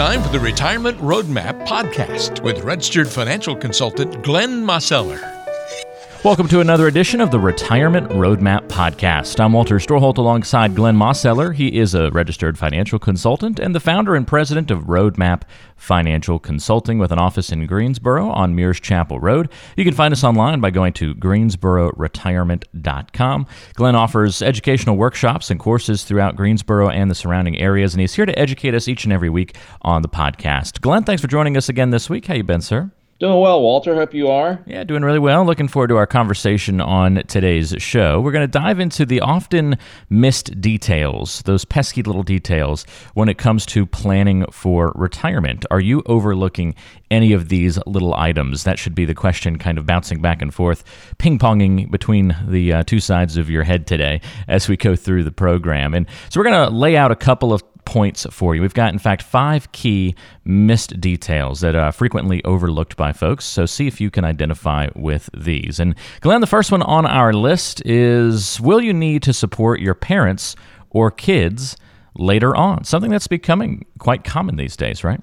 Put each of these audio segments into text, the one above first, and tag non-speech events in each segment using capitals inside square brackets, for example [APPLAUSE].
time for the Retirement Roadmap podcast with registered financial consultant Glenn Mosseller. Welcome to another edition of the Retirement Roadmap Podcast. I'm Walter Storholt alongside Glenn Mosseller. He is a registered financial consultant and the founder and president of Roadmap Financial Consulting with an office in Greensboro on Muirs Chapel Road. You can find us online by going to greensbororetirement.com. Glenn offers educational workshops and courses throughout Greensboro and the surrounding areas, and he's here to educate us each and every week on the podcast. Glenn, thanks for joining us again this week. How you been, sir? Doing well, Walter. Hope you are. Yeah, doing really well. Looking forward to our conversation on today's show. We're going to dive into the often missed details, those pesky little details, when it comes to planning for retirement. Are you overlooking any of these little items? That should be the question, kind of bouncing back and forth, ping ponging between the uh, two sides of your head today as we go through the program. And so we're going to lay out a couple of points for you. We've got, in fact, five key missed details that are frequently overlooked by folks. So see if you can identify with these. And Glenn, the first one on our list is Will you need to support your parents or kids later on? Something that's becoming quite common these days, right?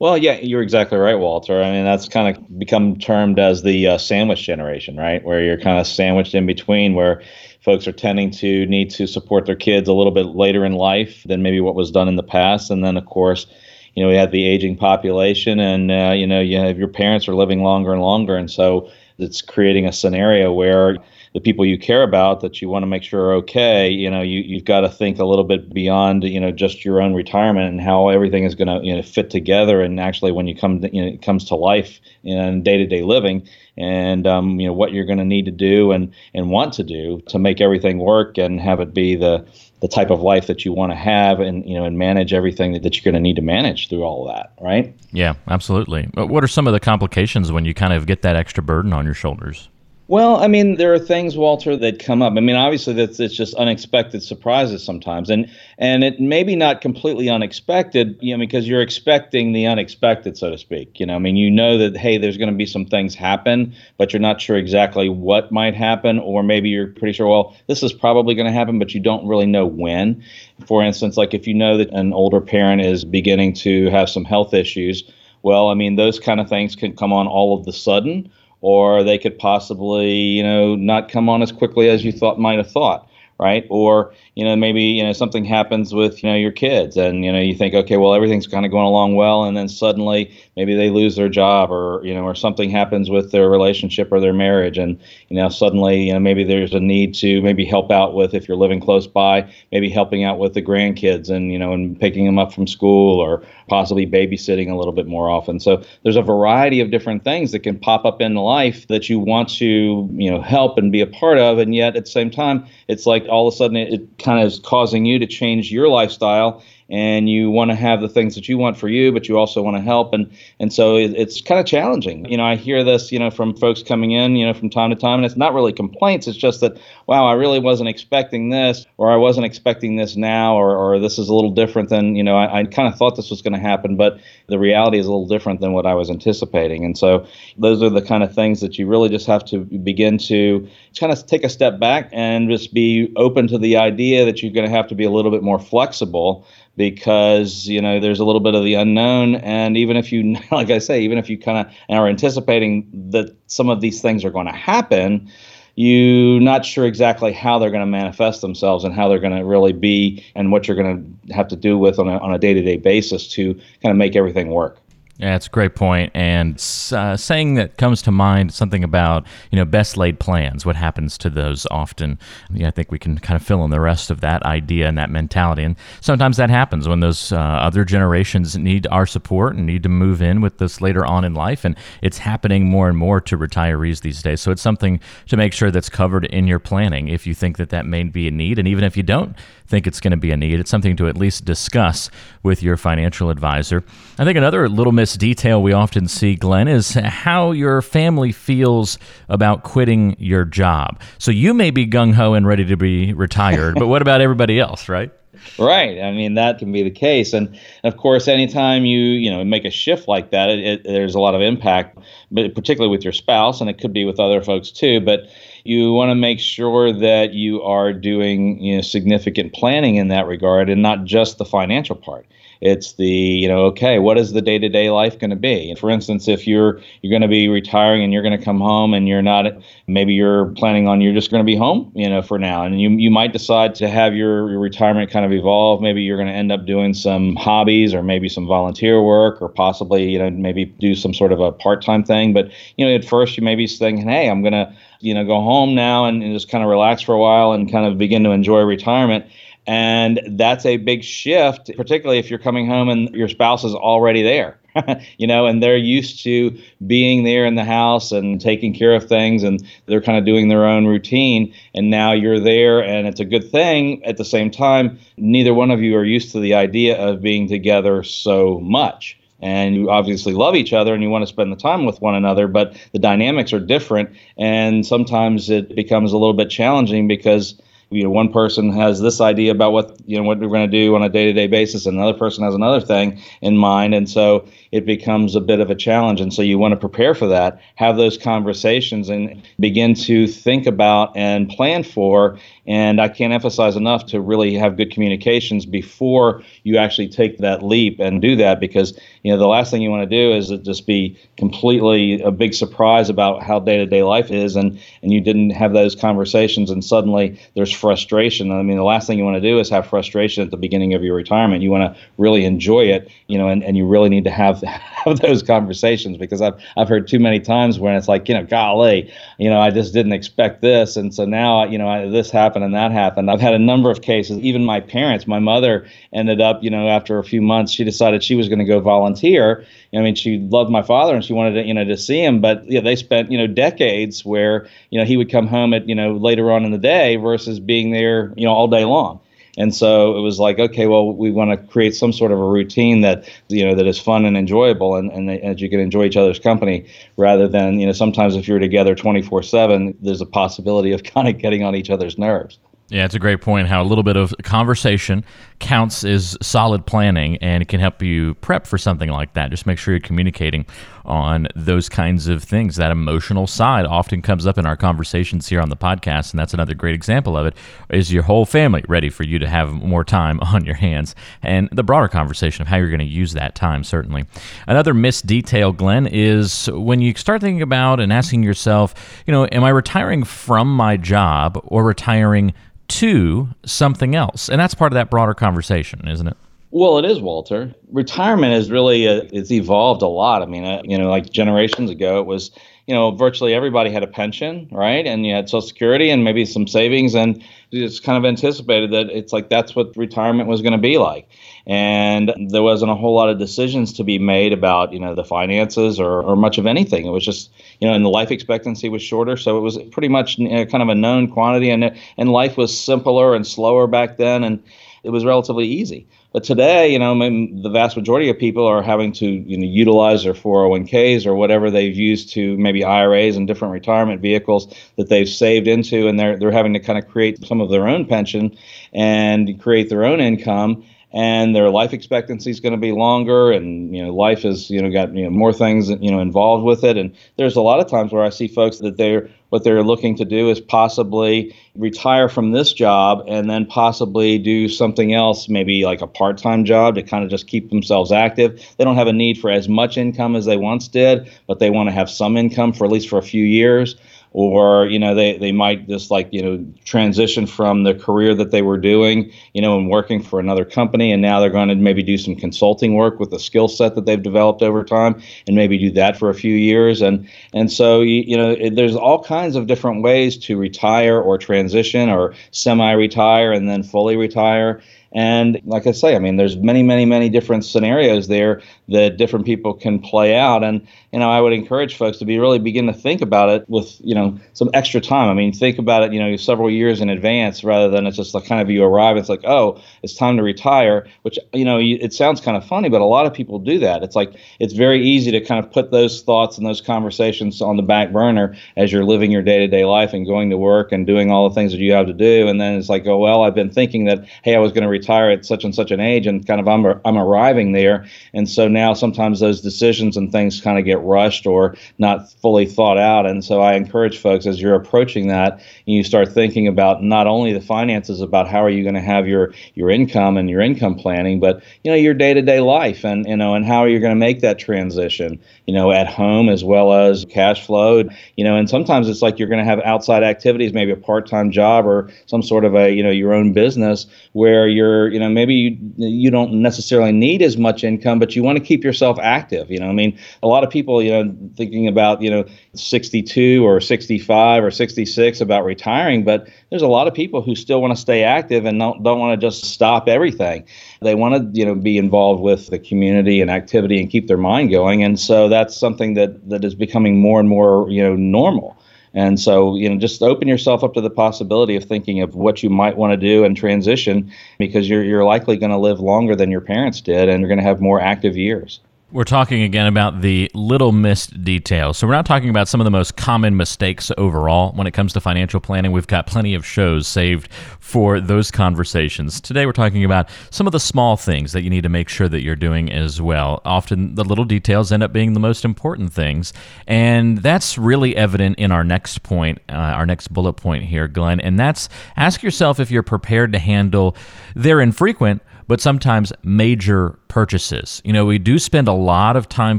Well, yeah, you're exactly right, Walter. I mean, that's kind of become termed as the uh, sandwich generation, right? Where you're kind of sandwiched in between, where folks are tending to need to support their kids a little bit later in life than maybe what was done in the past. And then, of course, you know, we have the aging population, and uh, you know, you have your parents are living longer and longer, and so it's creating a scenario where the people you care about that you want to make sure are okay, you know, you, you've got to think a little bit beyond, you know, just your own retirement and how everything is going to, you know, fit together. And actually, when you come, to, you know, it comes to life in day-to-day living, and um, you know what you're going to need to do and and want to do to make everything work and have it be the the type of life that you want to have and you know and manage everything that, that you're going to need to manage through all that right yeah absolutely what are some of the complications when you kind of get that extra burden on your shoulders well, I mean, there are things, Walter, that come up. I mean, obviously, that's it's just unexpected surprises sometimes, and and it may be not completely unexpected, you know, because you're expecting the unexpected, so to speak. You know, I mean, you know that hey, there's going to be some things happen, but you're not sure exactly what might happen, or maybe you're pretty sure, well, this is probably going to happen, but you don't really know when. For instance, like if you know that an older parent is beginning to have some health issues, well, I mean, those kind of things can come on all of the sudden or they could possibly, you know, not come on as quickly as you thought might have thought right? Or you know maybe you know something happens with you know your kids, and you know you think okay, well everything's kind of going along well, and then suddenly maybe they lose their job, or you know or something happens with their relationship or their marriage, and you know suddenly you know maybe there's a need to maybe help out with if you're living close by, maybe helping out with the grandkids, and you know and picking them up from school, or possibly babysitting a little bit more often. So there's a variety of different things that can pop up in life that you want to you know help and be a part of, and yet at the same time it's like all of a sudden it, it kind of is causing you to change your lifestyle and you want to have the things that you want for you, but you also want to help, and and so it, it's kind of challenging. You know, I hear this, you know, from folks coming in, you know, from time to time, and it's not really complaints. It's just that, wow, I really wasn't expecting this, or I wasn't expecting this now, or or this is a little different than you know I, I kind of thought this was going to happen, but the reality is a little different than what I was anticipating, and so those are the kind of things that you really just have to begin to kind of take a step back and just be open to the idea that you're going to have to be a little bit more flexible because you know there's a little bit of the unknown. And even if you [LAUGHS] like i say even if you kind of are anticipating that some of these things are going to happen you're not sure exactly how they're going to manifest themselves and how they're going to really be and what you're going to have to do with on a, on a day-to-day basis to kind of make everything work yeah, it's a great point. And uh, saying that comes to mind something about, you know, best laid plans. What happens to those often? Yeah, I think we can kind of fill in the rest of that idea and that mentality. And sometimes that happens when those uh, other generations need our support and need to move in with this later on in life. And it's happening more and more to retirees these days. So it's something to make sure that's covered in your planning if you think that that may be a need. And even if you don't think it's going to be a need, it's something to at least discuss with your financial advisor. I think another little detail we often see, Glenn, is how your family feels about quitting your job. So you may be gung ho and ready to be retired, but what about everybody else, right? Right. I mean, that can be the case. And of course, anytime you, you know, make a shift like that, it, it, there's a lot of impact, but particularly with your spouse, and it could be with other folks too. But you want to make sure that you are doing you know significant planning in that regard and not just the financial part it's the you know okay what is the day-to-day life going to be? And for instance if you're you're going to be retiring and you're going to come home and you're not maybe you're planning on you're just going to be home you know for now. And you you might decide to have your, your retirement kind of evolve. Maybe you're going to end up doing some hobbies or maybe some volunteer work or possibly you know maybe do some sort of a part-time thing. But you know at first you may be thinking hey i'm going to you know go home now and, and just kind of relax for a while and kind of begin to enjoy retirement and that's a big shift, particularly if you're coming home and your spouse is already there. [LAUGHS] you know, and they're used to being there in the house and taking care of things, and they're kind of doing their own routine. And now you're there, and it's a good thing. At the same time, neither one of you are used to the idea of being together so much and you obviously love each other and you want to spend the time with one another, but the dynamics are different. And sometimes it becomes a little bit challenging because you know one person has this idea about what you know what we're going to do on a day-to-day basis and another person has another thing in mind and so it becomes a bit of a challenge and so you want to prepare for that have those conversations and begin to think about and plan for and I can't emphasize enough to really have good communications before you actually take that leap and do that because you know the last thing you want to do is just be completely a big surprise about how day-to-day life is and and you didn't have those conversations and suddenly there's frustration. I mean the last thing you want to do is have frustration at the beginning of your retirement. You want to really enjoy it, you know, and, and you really need to have [LAUGHS] have those conversations because I've I've heard too many times when it's like, you know, golly, you know, I just didn't expect this and so now, you know, I, this happened and that happened. I've had a number of cases. Even my parents, my mother ended up, you know, after a few months, she decided she was going to go volunteer. I mean, she loved my father and she wanted to, you know, to see him. But yeah, they spent, you know, decades where, you know, he would come home at, you know, later on in the day versus being there, you know, all day long. And so it was like, okay, well, we want to create some sort of a routine that you know that is fun and enjoyable, and, and that you can enjoy each other's company, rather than you know sometimes if you're together 24/7, there's a possibility of [LAUGHS] kind of getting on each other's nerves. Yeah, it's a great point how a little bit of conversation counts as solid planning and it can help you prep for something like that. Just make sure you're communicating on those kinds of things. That emotional side often comes up in our conversations here on the podcast, and that's another great example of it. Is your whole family ready for you to have more time [LAUGHS] on your hands? And the broader conversation of how you're going to use that time, certainly. Another missed detail, Glenn, is when you start thinking about and asking yourself, you know, am I retiring from my job or retiring to something else. And that's part of that broader conversation, isn't it? Well, it is, Walter. Retirement is really uh, it's evolved a lot. I mean, uh, you know, like generations ago, it was you know virtually everybody had a pension, right? And you had Social Security and maybe some savings, and it's kind of anticipated that it's like that's what retirement was going to be like. And there wasn't a whole lot of decisions to be made about you know the finances or, or much of anything. It was just you know, and the life expectancy was shorter, so it was pretty much you know, kind of a known quantity, and and life was simpler and slower back then, and it was relatively easy. But today, you know, the vast majority of people are having to, you know, utilize their 401ks or whatever they've used to maybe IRAs and different retirement vehicles that they've saved into, and they're they're having to kind of create some of their own pension and create their own income and their life expectancy is going to be longer and you know life has you know got you know more things you know involved with it. And there's a lot of times where I see folks that they're what they're looking to do is possibly retire from this job and then possibly do something else maybe like a part-time job to kind of just keep themselves active. They don't have a need for as much income as they once did but they want to have some income for at least for a few years or you know they, they might just like you know transition from the career that they were doing you know and working for another company and now they're going to maybe do some consulting work with the skill set that they've developed over time and maybe do that for a few years. And and so you, you know it, there's all kinds of different ways to retire or transition or semi retire and then fully retire and like I say, I mean, there's many, many, many different scenarios there that different people can play out. And, you know, I would encourage folks to be really begin to think about it with, you know, some extra time. I mean, think about it, you know, several years in advance rather than it's just like kind of you arrive, it's like, oh, it's time to retire, which, you know, it sounds kind of funny, but a lot of people do that. It's like, it's very easy to kind of put those thoughts and those conversations on the back burner as you're living your day to day life and going to work and doing all the things that you have to do. And then it's like, oh, well, I've been thinking that, hey, I was going to retire retire at such and such an age, and kind of I'm I'm arriving there, and so now sometimes those decisions and things kind of get rushed or not fully thought out, and so I encourage folks as you're approaching that, you start thinking about not only the finances, about how are you going to have your your income and your income planning, but you know your day to day life, and you know, and how are you going to make that transition, you know, at home as well as cash flow, you know, and sometimes it's like you're going to have outside activities, maybe a part time job or some sort of a you know your own business where you're you know maybe you, you don't necessarily need as much income, but you want to keep yourself active. You know, I mean, a lot of people you know thinking about you know 62 or 65 or 66 about retiring, but there's a lot of people who still want to stay active and don't don't want to just stop everything. They want to you know be involved with the community and activity and keep their mind going, and so that's something that that is becoming more and more you know normal. And so, you know, just open yourself up to the possibility of thinking of what you might want to do and transition because you're, you're likely going to live longer than your parents did and you're going to have more active years. We're talking again about the little missed details. So, we're not talking about some of the most common mistakes overall when it comes to financial planning. We've got plenty of shows saved for those conversations. Today, we're talking about some of the small things that you need to make sure that you're doing as well. Often, the little details end up being the most important things. And that's really evident in our next point, uh, our next bullet point here, Glenn. And that's ask yourself if you're prepared to handle their infrequent but sometimes major purchases. You know, we do spend a lot of time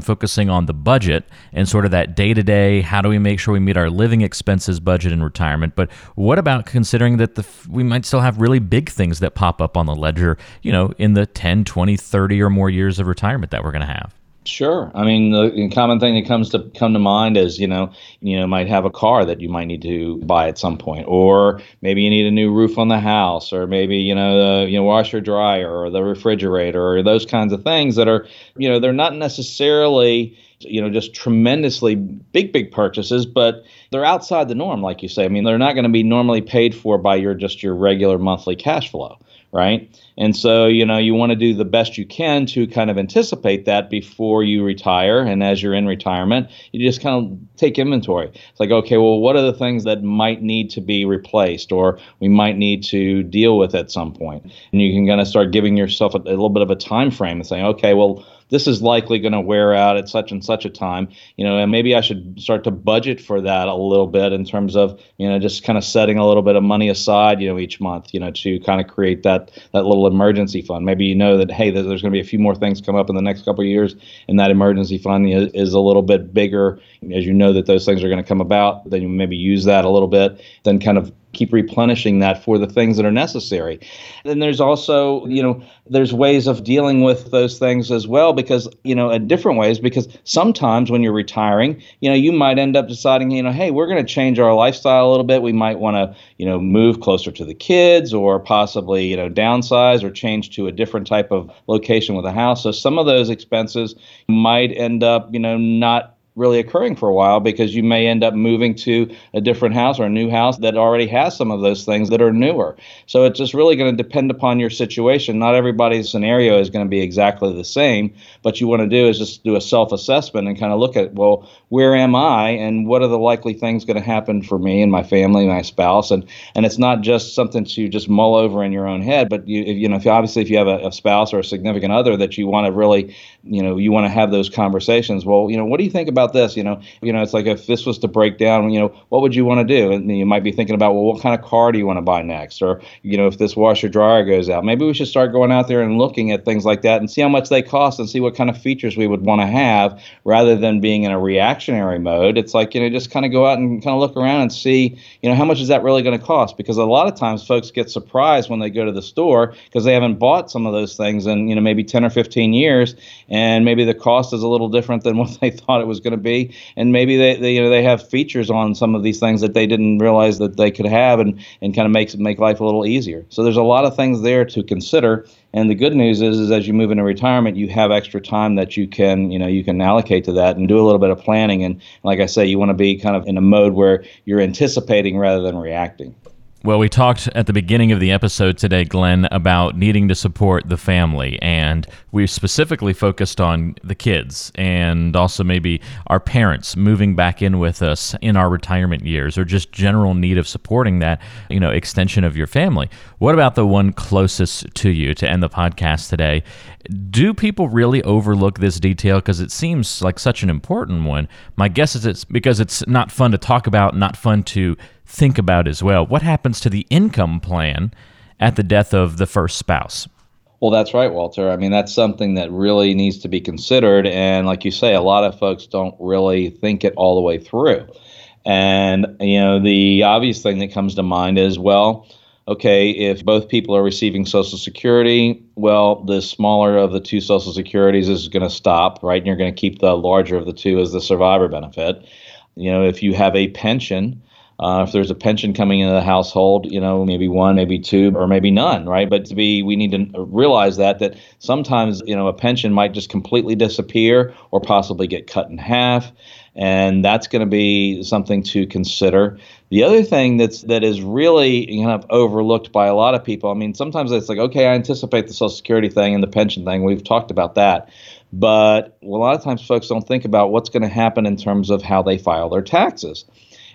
focusing on the budget and sort of that day to day, how do we make sure we meet our living expenses budget in retirement? But what about considering that the we might still have really big things that pop up on the ledger, you know, in the 10, 20, 30 or more years of retirement that we're going to have? Sure. I mean, the common thing that comes to come to mind is, you know, you know, might have a car that you might need to buy at some point, or maybe you need a new roof on the house, or maybe you know, the you know, washer dryer or the refrigerator, or those kinds of things that are, you know, they're not necessarily you know just tremendously big big purchases but they're outside the norm like you say i mean they're not going to be normally paid for by your just your regular monthly cash flow right? And so, you know, you want to do the best you can to kind of anticipate that before you retire. And as you're in retirement, you just kind of take inventory. It's like, okay, well, what are the things that might need to be replaced or we might need to deal with at some point? And you can kind of start giving yourself a, a little bit of a time frame and saying, okay, well, this is likely going to wear out at such and such a time, you know, and maybe I should start to budget for that a little bit in terms of, you know, just kind of setting a little bit of money aside, you know, each month, you know, to kind of create that that little emergency fund. Maybe you know that hey, there's going to be a few more things come up in the next couple of years, and that emergency fund is, is a little bit bigger as you know that those things are going to come about. Then you maybe use that a little bit, then kind of keep replenishing that for the things that are necessary. Then there's also, you know, there's ways of dealing with those things as well because, you know, in different ways because sometimes when you're retiring, you know, you might end up deciding, you know, hey, we're going to change our lifestyle a little bit. We might want to, you know, move closer to the kids or possibly, you know, downsize or change to a different type of location with a house. So some of those expenses might end up, you know, not really occurring for a while because you may end up moving to a different house or a new house that already has some of those things that are newer. So it's just really going to depend upon your situation. Not everybody's scenario is going to be exactly the same, but you want to do is just do a self assessment and kind of look at, well, where am I and what are the likely things going to happen for me and my family, and my spouse, and and it's not just something to just mull over in your own head, but you you know if you, obviously if you have a, a spouse or a significant other that you want to really you know you want to have those conversations. Well, you know what do you think about this? You know you know it's like if this was to break down, you know what would you want to do? And you might be thinking about well what kind of car do you want to buy next, or you know if this washer dryer goes out, maybe we should start going out there and looking at things like that and see how much they cost and see what kind of features we would want to have rather than being in a reaction reactionary mode, it's like, you know, just kind of go out and kind of look around and see, you know, how much is that really going to cost? Because a lot of times folks get surprised when they go to the store because they haven't bought some of those things in, you know, maybe 10 or 15 years. And maybe the cost is a little different than [LAUGHS] what they thought it was going to be. And maybe they, they, you know, they have features on some of these things that they didn't realize that they could have and, and kind of makes make life a little easier. So there's a lot of things there to consider. And the good news is, is as you move into retirement, you have extra time that you can, you know, you can allocate to that and do a little bit of planning. And like I say, you want to be kind of in a mode where you're anticipating rather than reacting. Well, we talked at the beginning of the episode today, Glenn, about needing to support the family. And we specifically focused on the kids and also maybe our parents moving back in with us in our retirement years or just general need of supporting that, you know, extension of your family. What about the one closest to you to end the podcast today? Do people really overlook this detail because it seems like such an important one? My guess is it's because it's not fun to talk about, not fun to think about as well. What happens to the income plan at the death of the first spouse? Well, that's right, Walter. I mean, that's something that really needs to be considered. And like you say, a lot of folks don't really think it all the way through. And, you know, the obvious thing that comes to mind is, well, okay, if both people are receiving Social Security, well, the smaller of the two Social Securities is going to stop, right? And you're going to keep the larger of the two as the survivor benefit. You know, if you have a pension, uh, if there's a pension coming into the household, you know, maybe one, maybe two, or maybe none, right? But to be, we need to realize that that sometimes, you know, a pension might just completely disappear or possibly get cut in half, and that's going to be something to consider. The other thing that's that is really kind of overlooked by a lot of people. I mean, sometimes it's like, okay, I anticipate the Social Security thing and the pension thing. We've talked about that. But a lot of times folks don't think about what's going to happen in terms of how they file their taxes.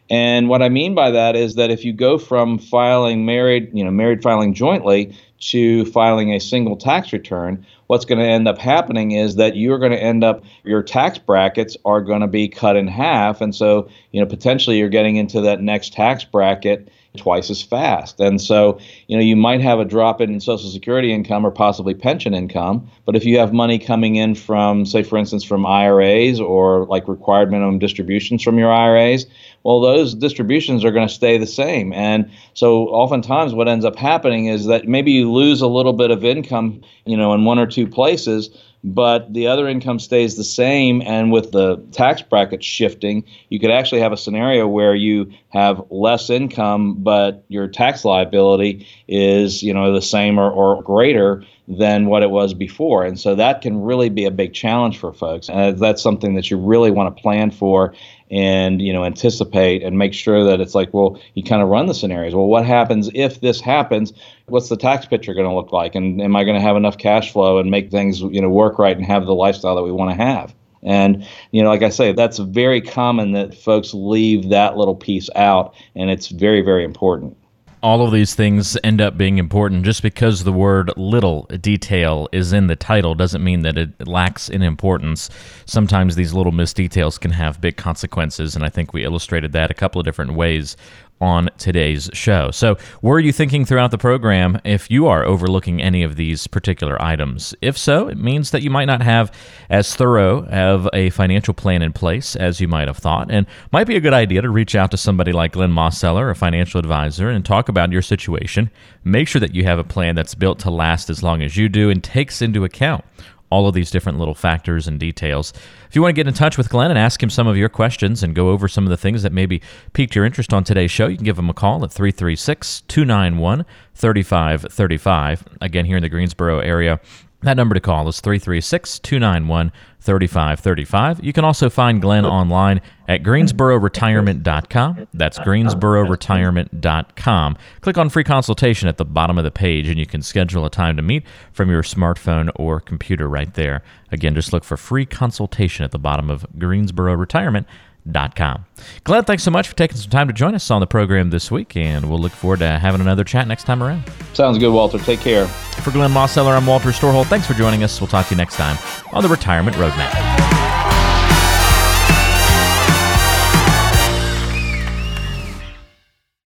And what I mean by that is that if you go from filing married, you know, married filing jointly to filing a single tax return, what's going to end up happening is that you're going to end up your tax brackets are going to be cut in half and so, you know, potentially you're getting into that next tax bracket twice as fast. And so, you know, you might have a drop in Social Security income or possibly pension income, but if you have money coming in from, say, for instance, from IRAs or like required minimum distributions from your IRAs, well, those distributions are going to stay the same. And so, oftentimes, what ends up happening is that maybe you lose a little bit of income, you know, in one or two places but the other income stays the same. And with the tax bracket shifting, you could actually have a scenario where you have less income, but your tax liability is, you know, the same or, or greater than what it was before. And so that can really be a big challenge for folks. And that's something that you really want to plan for and you know anticipate and make sure that it's like well you kind of run the scenarios. Well what happens if this happens? What's the tax picture going to look like? And am i going to have enough cash flow and make things you know work right and have the lifestyle that we want to have? And you know like i say that's very common that folks leave that little piece out and it's very very important all of these things end up being important. Just because the word little detail is in the title doesn't mean that it lacks in importance. Sometimes these little missed details can have big consequences, and I think we illustrated that a couple of different ways on today's show. So, were you thinking throughout the program if you are overlooking any of these particular items? If so, it means that you might not have as thorough of a financial plan in place as you might have thought, and might be a good idea to reach out to somebody like Glenn Mosseller, a financial advisor, and talk about your situation. Make sure that you have a plan that's built to last as long as you do and takes into account all of these different little factors and details. If you want to get in touch with Glenn and ask him some of your questions and go over some of the things that maybe piqued your interest on today's show, you can give him a call at 336 291 3535. Again, here in the Greensboro area, that number to call is 336 291 3535. You can also find Glenn online at greensbororetirement.com. That's greensbororetirement.com. Click on free consultation at the bottom of the page and you can schedule a time to meet from your smartphone or computer right there. Again, just look for free consultation at the bottom of Greensboro Retirement com. Glenn, thanks so much for taking some time to join us on the program this week, and we'll look forward to having another chat next time around. Sounds good, Walter. Take care. For Glenn Mosseller, I'm Walter Storholt. Thanks for joining us. We'll talk to you next time on the Retirement Roadmap.